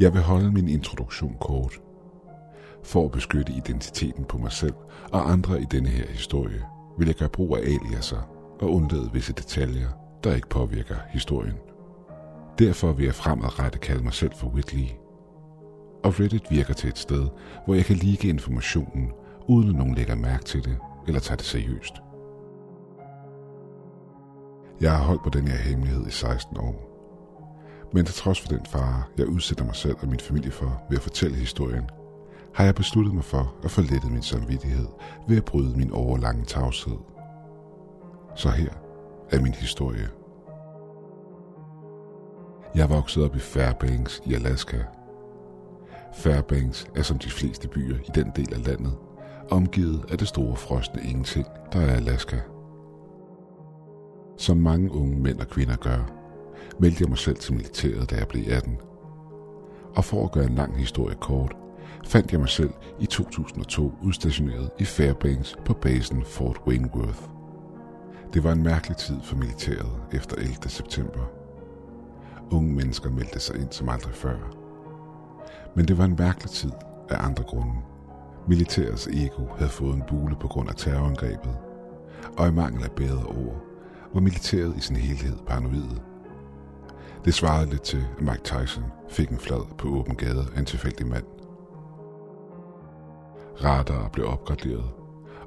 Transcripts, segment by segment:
Jeg vil holde min introduktion kort. For at beskytte identiteten på mig selv og andre i denne her historie, vil jeg gøre brug af aliaser og undlade visse detaljer, der ikke påvirker historien. Derfor vil jeg fremadrettet kalde mig selv for Whitley. Og Reddit virker til et sted, hvor jeg kan lige informationen, uden at nogen lægger mærke til det eller tager det seriøst. Jeg har holdt på den her hemmelighed i 16 år. Men til trods for den fare, jeg udsætter mig selv og min familie for ved at fortælle historien, har jeg besluttet mig for at forlette min samvittighed ved at bryde min overlange tavshed. Så her er min historie. Jeg voksede op i Fairbanks i Alaska. Fairbanks er som de fleste byer i den del af landet, omgivet af det store frosne ingenting, der er Alaska. Som mange unge mænd og kvinder gør, meldte jeg mig selv til militæret, da jeg blev 18. Og for at gøre en lang historie kort, fandt jeg mig selv i 2002 udstationeret i Fairbanks på basen Fort Wayneworth. Det var en mærkelig tid for militæret efter 11. september. Unge mennesker meldte sig ind som aldrig før. Men det var en mærkelig tid af andre grunde. Militærets ego havde fået en bule på grund af terrorangrebet, og i mangel af bedre ord, var militæret i sin helhed paranoide. Det svarede lidt til, at Mike Tyson fik en flad på åben gade af en tilfældig mand. Radar blev opgraderet,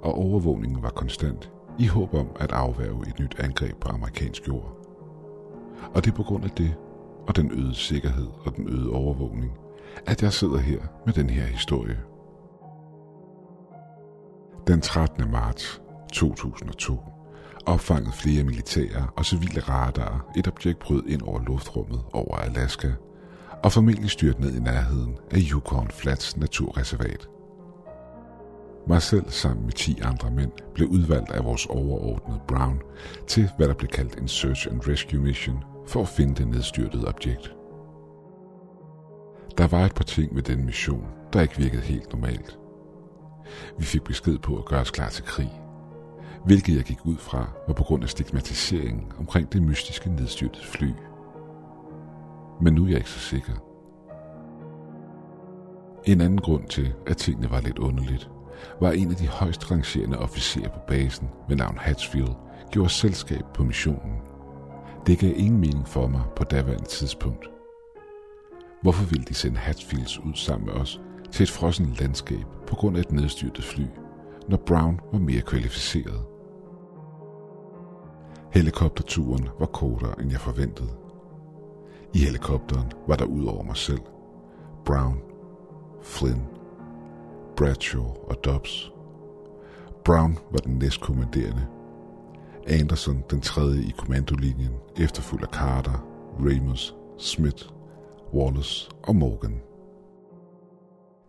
og overvågningen var konstant i håb om at afværge et nyt angreb på amerikansk jord. Og det er på grund af det, og den øgede sikkerhed og den øgede overvågning, at jeg sidder her med den her historie. Den 13. marts 2002 opfanget flere militære og civile radarer et objekt brød ind over luftrummet over Alaska og formentlig styrt ned i nærheden af Yukon Flats naturreservat. Mig selv sammen med 10 andre mænd blev udvalgt af vores overordnede Brown til hvad der blev kaldt en Search and Rescue Mission for at finde det nedstyrtede objekt. Der var et par ting med den mission, der ikke virkede helt normalt. Vi fik besked på at gøre os klar til krig, hvilket jeg gik ud fra var på grund af stigmatiseringen omkring det mystiske nedstyrtede fly. Men nu er jeg ikke så sikker. En anden grund til, at tingene var lidt underligt, var en af de højst rangerende officerer på basen ved navn Hatchfield gjorde selskab på missionen. Det gav ingen mening for mig på daværende tidspunkt. Hvorfor ville de sende Hatfields ud sammen med os til et frossen landskab på grund af et nedstyrtet fly, når Brown var mere kvalificeret? Helikopterturen var kortere, end jeg forventede. I helikopteren var der ud over mig selv, Brown, Flynn, Bradshaw og Dobbs. Brown var den næstkommanderende. Anderson den tredje i kommandolinjen, efterfulgt af Carter, Ramos, Smith, Wallace og Morgan.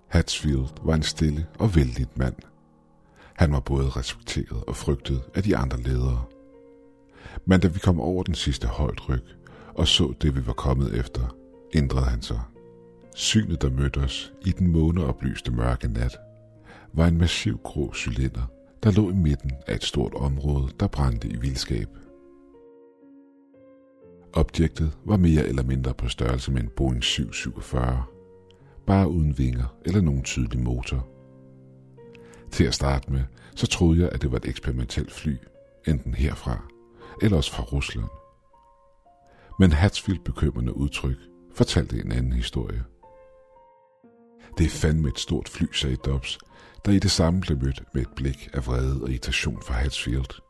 Hatfield var en stille og vældig mand. Han var både respekteret og frygtet af de andre ledere. Men da vi kom over den sidste højdryk og så det, vi var kommet efter, ændrede han sig. Synet, der mødte os i den måneoplyste mørke nat, var en massiv grå cylinder, der lå i midten af et stort område, der brændte i vildskab. Objektet var mere eller mindre på størrelse med en Boeing 747, bare uden vinger eller nogen tydelig motor. Til at starte med, så troede jeg, at det var et eksperimentelt fly, enten herfra eller også fra Rusland. Men Hatsfield bekymrende udtryk fortalte en anden historie. Det er fandme et stort fly, sagde Dobbs, der i det samme blev mødt med et blik af vrede og irritation fra Hatfield.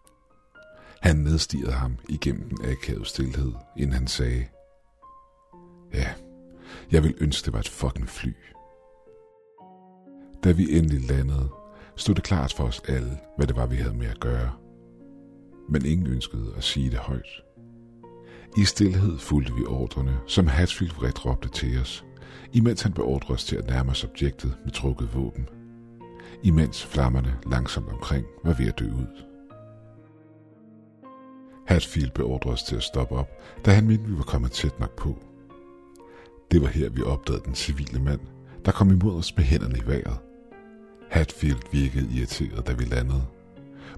Han nedstirrede ham igennem den akavede stillhed, inden han sagde, Ja, jeg vil ønske, det var et fucking fly. Da vi endelig landede, stod det klart for os alle, hvad det var, vi havde med at gøre. Men ingen ønskede at sige det højt. I stillhed fulgte vi ordrene, som Hatfield vredt råbte til os, imens han beordrede os til at nærme os objektet med trukket våben. Imens flammerne langsomt omkring var ved at dø ud. Hatfield beordrede os til at stoppe op, da han mente, vi var kommet tæt nok på. Det var her, vi opdagede den civile mand, der kom imod os med hænderne i vejret. Hatfield virkede irriteret, da vi landede.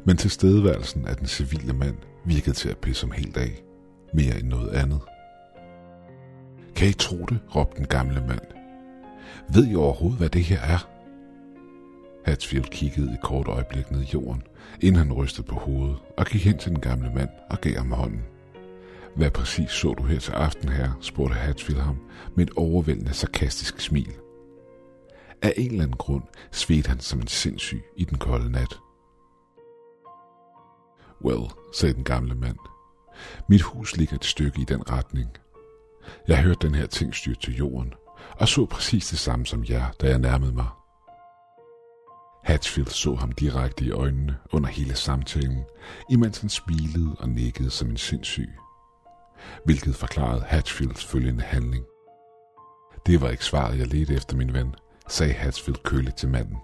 Men tilstedeværelsen af den civile mand virkede til at pisse om helt af. Mere end noget andet. Kan I tro det, råbte den gamle mand, Ved I overhovedet, hvad det her er? Hatfield kiggede et kort øjeblik ned i jorden, inden han rystede på hovedet og gik hen til den gamle mand og gav ham hånden. Hvad præcis så du her til aften her, spurgte Hatfield ham med et overvældende sarkastisk smil. Af en eller anden grund svedte han som en sindssyg i den kolde nat. Well, sagde den gamle mand. Mit hus ligger et stykke i den retning. Jeg hørte den her ting styrt til jorden, og så præcis det samme som jer, da jeg nærmede mig. Hatfield så ham direkte i øjnene under hele samtalen, imens han smilede og nikkede som en sindssyg. Hvilket forklarede Hatfields følgende handling. Det var ikke svaret, jeg ledte efter, min ven, sagde Hatfield køligt til manden.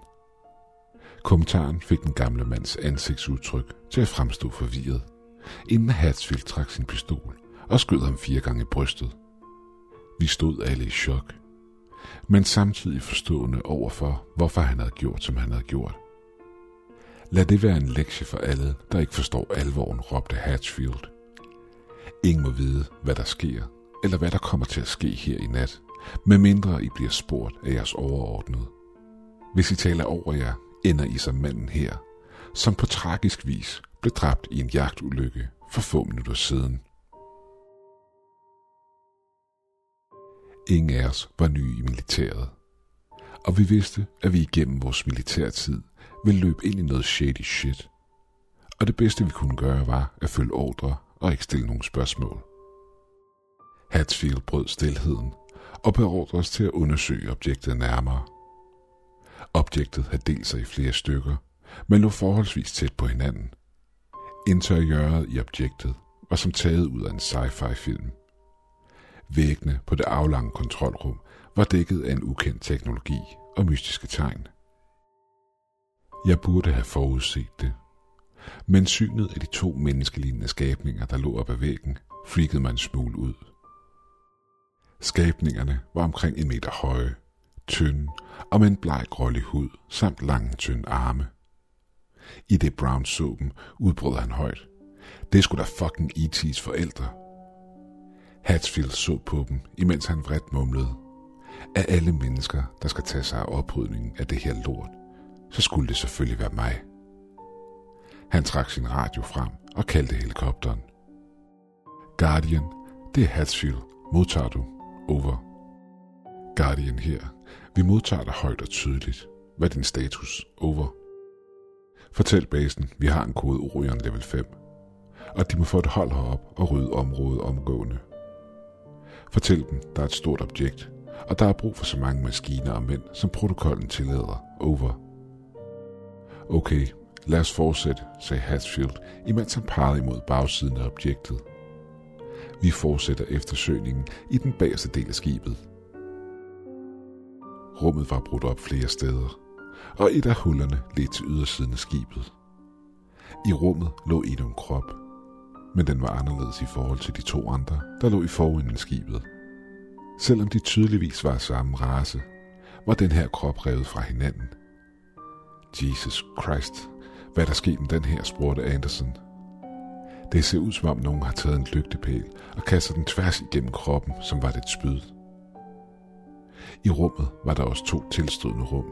Kommentaren fik den gamle mands ansigtsudtryk til at fremstå forvirret, inden Hatfield trak sin pistol og skød ham fire gange i brystet. Vi stod alle i chok, men samtidig forstående overfor, hvorfor han havde gjort, som han havde gjort. Lad det være en lektie for alle, der ikke forstår alvoren, råbte Hatfield. Ingen må vide, hvad der sker, eller hvad der kommer til at ske her i nat, medmindre I bliver spurgt af jeres overordnede. Hvis I taler over jer, ender I som manden her, som på tragisk vis blev dræbt i en jagtulykke for få minutter siden. Ingen af os var nye i militæret, og vi vidste, at vi igennem vores militærtid ville løbe ind i noget shady shit. Og det bedste vi kunne gøre var at følge ordre og ikke stille nogen spørgsmål. Hatfield brød stilheden og beordres til at undersøge objektet nærmere. Objektet havde delt sig i flere stykker, men lå forholdsvis tæt på hinanden. Interiøret i objektet var som taget ud af en sci-fi film. Væggene på det aflange kontrolrum var dækket af en ukendt teknologi og mystiske tegn. Jeg burde have forudset det. Men synet af de to menneskelignende skabninger, der lå op ad væggen, freakede mig en smule ud. Skabningerne var omkring en meter høje, tynde og med en bleg grålig hud samt lange, tynde arme. I det Brown så dem, udbrød han højt. Det skulle da fucking E.T.'s forældre. Hatfield så på dem, imens han vredt mumlede. Af alle mennesker, der skal tage sig af oprydningen af det her lort, så skulle det selvfølgelig være mig. Han trak sin radio frem og kaldte helikopteren. Guardian, det er Hatfield. Modtager du? Over. Guardian her. Vi modtager dig højt og tydeligt. Hvad er din status? Over. Fortæl basen, vi har en kode Orion level 5. Og de må få et hold herop og rydde området omgående. Fortæl dem, der er et stort objekt, og der er brug for så mange maskiner og mænd, som protokollen tillader. Over. Okay, lad os fortsætte, sagde Hatfield, imens han pegede imod bagsiden af objektet. Vi fortsætter eftersøgningen i den bagerste del af skibet. Rummet var brudt op flere steder, og et af hullerne ledte til ydersiden af skibet. I rummet lå endnu en krop, men den var anderledes i forhold til de to andre, der lå i forenden af skibet. Selvom de tydeligvis var samme race, var den her krop revet fra hinanden. Jesus Christ, hvad der skete med den her, spurgte Anderson. Det ser ud som om nogen har taget en lygtepæl og kastet den tværs igennem kroppen, som var det et spyd. I rummet var der også to tilstødende rum,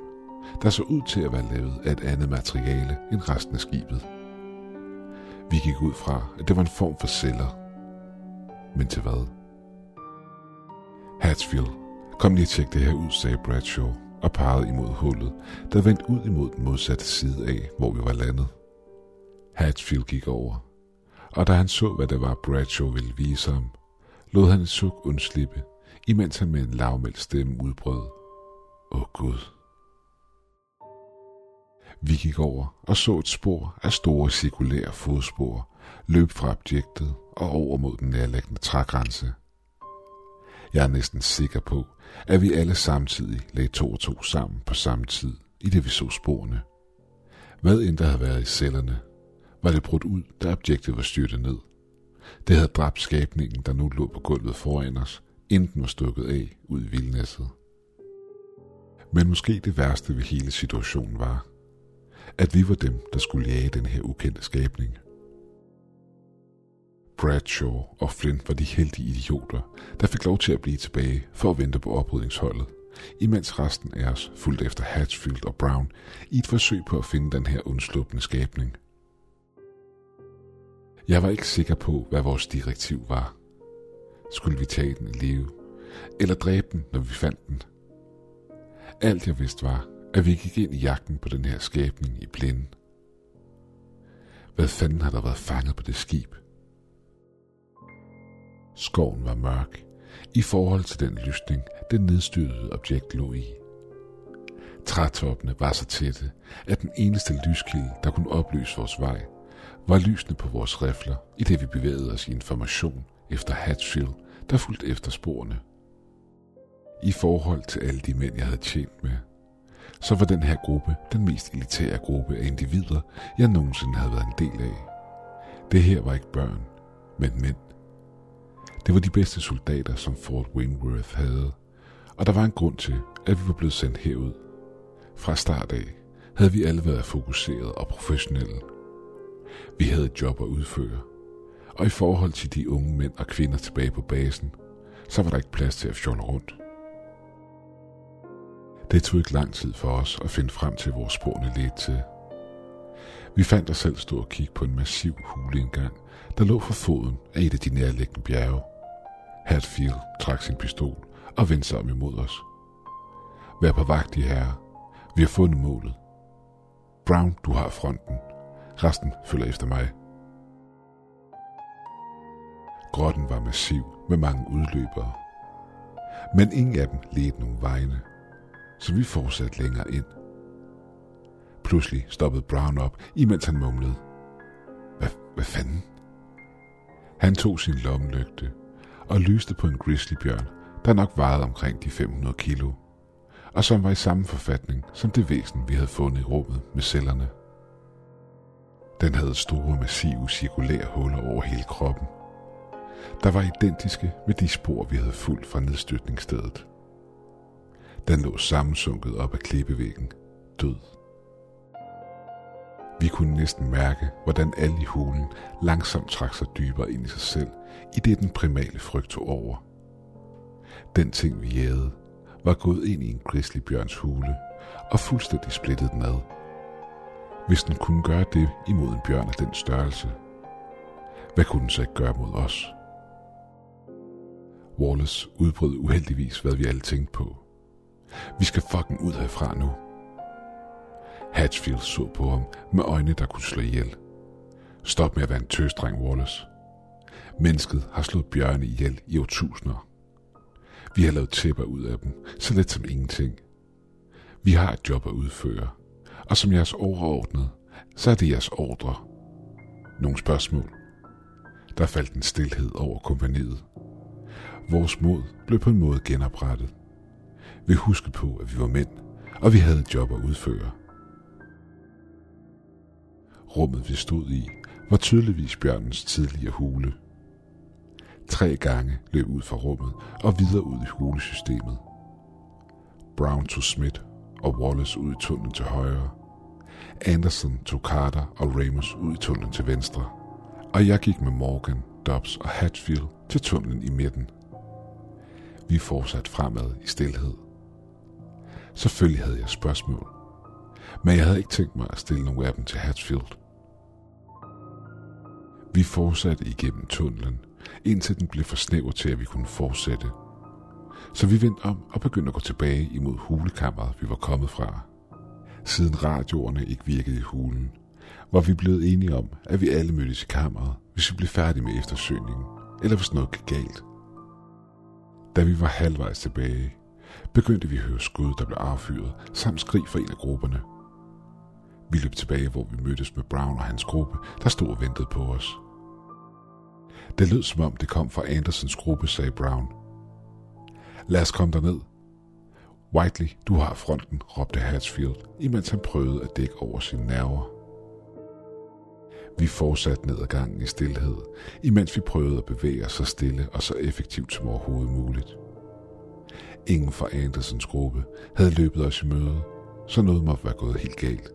der så ud til at være lavet af et andet materiale end resten af skibet. Vi gik ud fra, at det var en form for celler. Men til hvad? Hatfield, kom lige og tjek det her ud, sagde Bradshaw og pegede imod hullet, der vendte ud imod den modsatte side af, hvor vi var landet. Hatfield gik over, og da han så, hvad det var, Bradshaw ville vise ham, lod han et suk undslippe, imens han med en lavmældt stemme udbrød. Åh Gud. Vi gik over og så et spor af store cirkulære fodspor løb fra objektet og over mod den nærliggende trægrænse. Jeg er næsten sikker på, at vi alle samtidig lagde to og to sammen på samme tid, i det vi så sporene. Hvad end der havde været i cellerne, var det brudt ud, da objektet var styrtet ned. Det havde dræbt skabningen, der nu lå på gulvet foran os, inden den var stukket af ud i vildnæsset. Men måske det værste ved hele situationen var, at vi var dem, der skulle jage den her ukendte skabning. Bradshaw og Flint var de heldige idioter, der fik lov til at blive tilbage for at vente på oprydningsholdet, imens resten af os fulgte efter Hatchfield og Brown i et forsøg på at finde den her undslupne skabning. Jeg var ikke sikker på, hvad vores direktiv var. Skulle vi tage den i live, eller dræbe den, når vi fandt den? Alt jeg vidste var, at vi gik ind i jagten på den her skabning i blinde. Hvad fanden har der været fanget på det skib? Skoven var mørk i forhold til den lysning, den nedstyrede objekt lå i. Trætoppene var så tætte, at den eneste lyskilde, der kunne oplyse vores vej, var lysene på vores rifler, i det vi bevægede os i information efter Hatchfield, der fulgte efter sporene. I forhold til alle de mænd, jeg havde tjent med, så var den her gruppe den mest elitære gruppe af individer, jeg nogensinde havde været en del af. Det her var ikke børn, men mænd. Det var de bedste soldater, som Fort Wentworth havde, og der var en grund til, at vi var blevet sendt herud. Fra start af havde vi alle været fokuseret og professionelle. Vi havde et job at udføre, og i forhold til de unge mænd og kvinder tilbage på basen, så var der ikke plads til at fjolle rundt. Det tog ikke lang tid for os at finde frem til, hvor sporene ledte til. Vi fandt os selv stå og kigge på en massiv huleindgang, der lå for foden af et af de nærliggende bjerge. Hatfield trak sin pistol og vendte sig om imod os. Vær på vagt, de herrer. Vi har fundet målet. Brown, du har fronten. Resten følger efter mig. Grotten var massiv med mange udløbere. Men ingen af dem ledte nogen vegne så vi fortsatte længere ind. Pludselig stoppede Brown op, imens han mumlede. Hvad, hvad fanden? Han tog sin lommelygte og lyste på en grizzlybjørn, der nok vejede omkring de 500 kilo, og som var i samme forfatning som det væsen, vi havde fundet i rummet med cellerne. Den havde store, massive, cirkulære huller over hele kroppen, der var identiske med de spor, vi havde fulgt fra nedstøtningsstedet. Den lå sammensunket op ad klippevæggen, død. Vi kunne næsten mærke, hvordan alle i hulen langsomt trak sig dybere ind i sig selv, i det den primale frygt tog over. Den ting, vi jagede, var gået ind i en grizzlybjørns hule og fuldstændig splittet den ad. Hvis den kunne gøre det imod en bjørn af den størrelse, hvad kunne den så ikke gøre mod os? Wallace udbrød uheldigvis, hvad vi alle tænkte på – vi skal fucking ud herfra nu. Hatchfield så på ham med øjne, der kunne slå ihjel. Stop med at være en tøsdreng, Wallace. Mennesket har slået bjørne ihjel i årtusinder. Vi har lavet tæpper ud af dem, så let som ingenting. Vi har et job at udføre, og som jeres overordnede, så er det jeres ordre. Nogle spørgsmål. Der faldt en stillhed over kompaniet. Vores mod blev på en måde genoprettet Vi huske på, at vi var mænd, og vi havde et job at udføre. Rummet, vi stod i, var tydeligvis bjørnens tidligere hule. Tre gange løb ud fra rummet og videre ud i hulesystemet. Brown tog Smith og Wallace ud i tunnelen til højre. Anderson tog Carter og Ramos ud i tunnelen til venstre. Og jeg gik med Morgan, Dobbs og Hatfield til tunnelen i midten. Vi fortsatte fremad i stilhed. Selvfølgelig havde jeg spørgsmål. Men jeg havde ikke tænkt mig at stille nogle af dem til Hatfield. Vi fortsatte igennem tunnelen, indtil den blev for snæver til, at vi kunne fortsætte. Så vi vendte om og begyndte at gå tilbage imod hulekammeret, vi var kommet fra. Siden radioerne ikke virkede i hulen, var vi blevet enige om, at vi alle mødtes i kammeret, hvis vi blev færdige med eftersøgningen, eller hvis noget gik galt. Da vi var halvvejs tilbage, begyndte vi at høre skud, der blev affyret, samt skrig fra en af grupperne. Vi løb tilbage, hvor vi mødtes med Brown og hans gruppe, der stod og ventede på os. Det lød som om det kom fra Andersens gruppe, sagde Brown. Lad os komme derned. Whiteley, du har fronten, råbte Hatchfield, imens han prøvede at dække over sine nerver. Vi fortsatte ned ad gangen i stillhed, imens vi prøvede at bevæge os så stille og så effektivt som overhovedet muligt. Ingen fra Andersens gruppe havde løbet os i møde, så noget måtte være gået helt galt.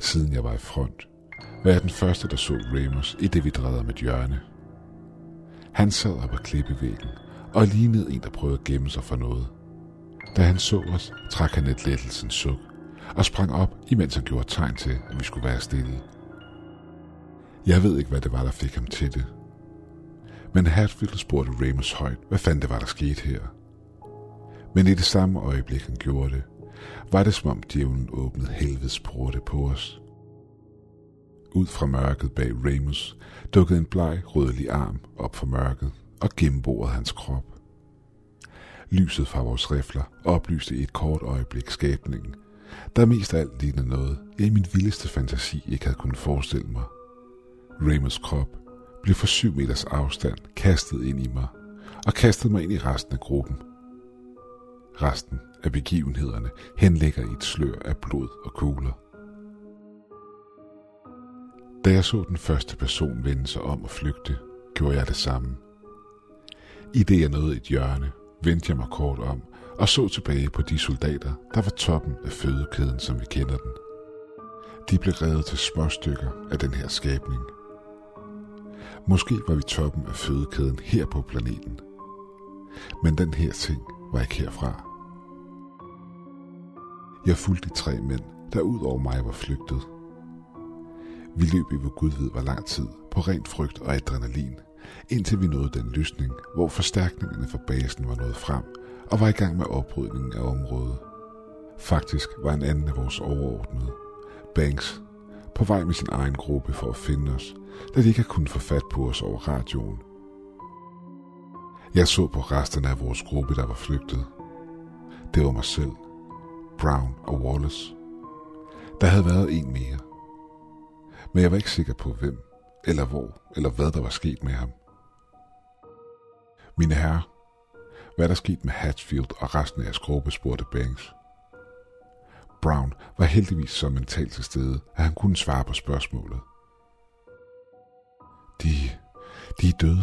Siden jeg var i front, var jeg den første, der så Ramos i det vi drejede med hjørne. Han sad op ad klippevæggen og lignede en, der prøvede at gemme sig for noget. Da han så os, trak han et lettelsens suk og sprang op, imens han gjorde tegn til, at vi skulle være stille. Jeg ved ikke, hvad det var, der fik ham til det. Men Hatfield spurgte Ramos højt, hvad fanden det var, der skete her. Men i det samme øjeblik, han gjorde det, var det som om djævlen åbnede helvedes porte på os. Ud fra mørket bag Ramos dukkede en bleg, rødlig arm op fra mørket og gennemborede hans krop. Lyset fra vores rifler oplyste i et kort øjeblik skabningen, der mest af alt lignede noget, jeg i min vildeste fantasi ikke havde kunnet forestille mig. Ramos krop blev for syv meters afstand kastet ind i mig, og kastede mig ind i resten af gruppen. Resten af begivenhederne henlægger i et slør af blod og kugler. Da jeg så den første person vende sig om og flygte, gjorde jeg det samme. I det jeg nåede et hjørne, vendte jeg mig kort om og så tilbage på de soldater, der var toppen af fødekæden, som vi kender den. De blev revet til småstykker af den her skabning. Måske var vi toppen af fødekæden her på planeten. Men den her ting var ikke herfra. Jeg fulgte de tre mænd, der ud over mig var flygtet. Vi løb i hvor Gud ved hvor lang tid på rent frygt og adrenalin, indtil vi nåede den lysning, hvor forstærkningerne fra basen var nået frem og var i gang med oprydningen af området. Faktisk var en anden af vores overordnede, Banks, på vej med sin egen gruppe for at finde os, da de ikke havde kunnet få fat på os over radioen. Jeg så på resterne af vores gruppe, der var flygtet. Det var mig selv, Brown og Wallace. Der havde været en mere. Men jeg var ikke sikker på hvem, eller hvor, eller hvad der var sket med ham. Mine herrer, hvad der sket med Hatfield og resten af jeres gruppe, spurgte Banks. Brown var heldigvis så mentalt til stede, at han kunne svare på spørgsmålet. De, de er døde.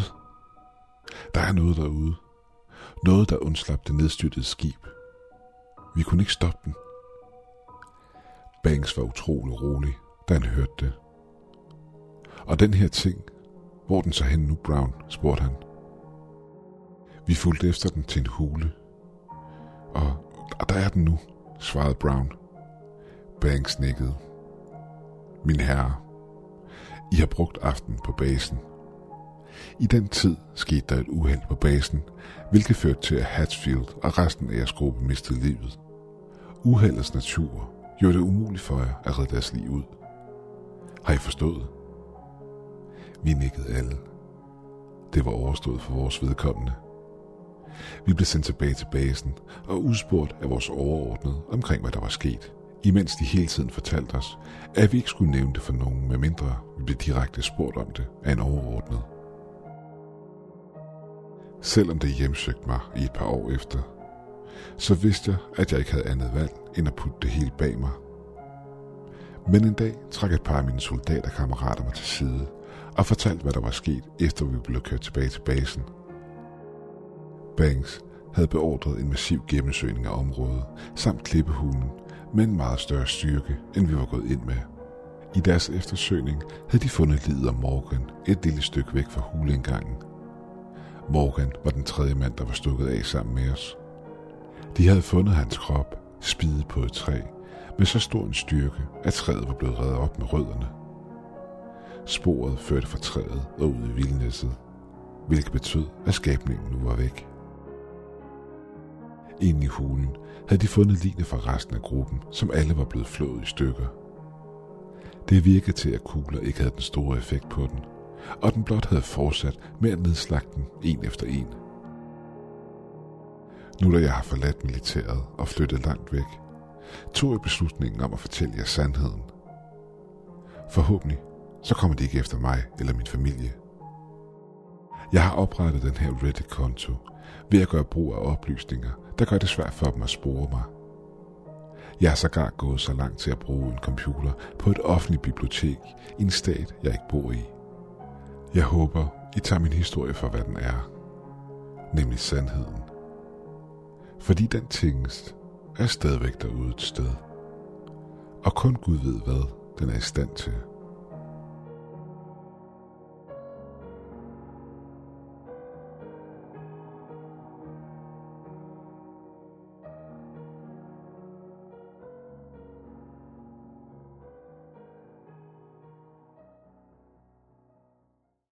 Der er noget derude. Noget, der undslap det nedstyrtede skib. Vi kunne ikke stoppe den. Banks var utrolig rolig, da han hørte det. Og den her ting, hvor den så hen nu, Brown, spurgte han. Vi fulgte efter den til en hule. Og, og der er den nu, svarede Brown. Banks nikkede. Min herre, I har brugt aften på basen. I den tid skete der et uheld på basen, hvilket førte til, at Hatfield og resten af jeres gruppe mistede livet. Uheldets natur gjorde det umuligt for jer at redde deres liv ud. Har I forstået? Vi nikkede alle. Det var overstået for vores vedkommende. Vi blev sendt tilbage til basen og udspurgt af vores overordnede omkring, hvad der var sket, imens de hele tiden fortalte os, at vi ikke skulle nævne det for nogen, medmindre vi blev direkte spurgt om det af en overordnet. Selvom det hjemsøgte mig i et par år efter, så vidste jeg, at jeg ikke havde andet valg end at putte det hele bag mig. Men en dag trak et par af mine soldaterkammerater mig til side og fortalte, hvad der var sket, efter vi blev kørt tilbage til basen – Banks havde beordret en massiv gennemsøgning af området, samt klippehulen, med en meget større styrke, end vi var gået ind med. I deres eftersøgning havde de fundet livet af Morgan et lille stykke væk fra huleindgangen. Morgan var den tredje mand, der var stukket af sammen med os. De havde fundet hans krop, spidet på et træ, med så stor en styrke, at træet var blevet reddet op med rødderne. Sporet førte fra træet og ud i vildnæsset, hvilket betød, at skabningen nu var væk. Inde i hulen havde de fundet ligne fra resten af gruppen, som alle var blevet flået i stykker. Det virkede til, at kugler ikke havde den store effekt på den, og den blot havde fortsat med at nedslagte den en efter en. Nu da jeg har forladt militæret og flyttet langt væk, tog jeg beslutningen om at fortælle jer sandheden. Forhåbentlig så kommer de ikke efter mig eller min familie. Jeg har oprettet den her Reddit-konto ved at gøre brug af oplysninger, der gør det svært for dem at spore mig. Jeg er sågar gået så langt til at bruge en computer på et offentligt bibliotek i en stat, jeg ikke bor i. Jeg håber, I tager min historie for, hvad den er. Nemlig sandheden. Fordi den tingest er stadigvæk derude et sted. Og kun Gud ved, hvad den er i stand til.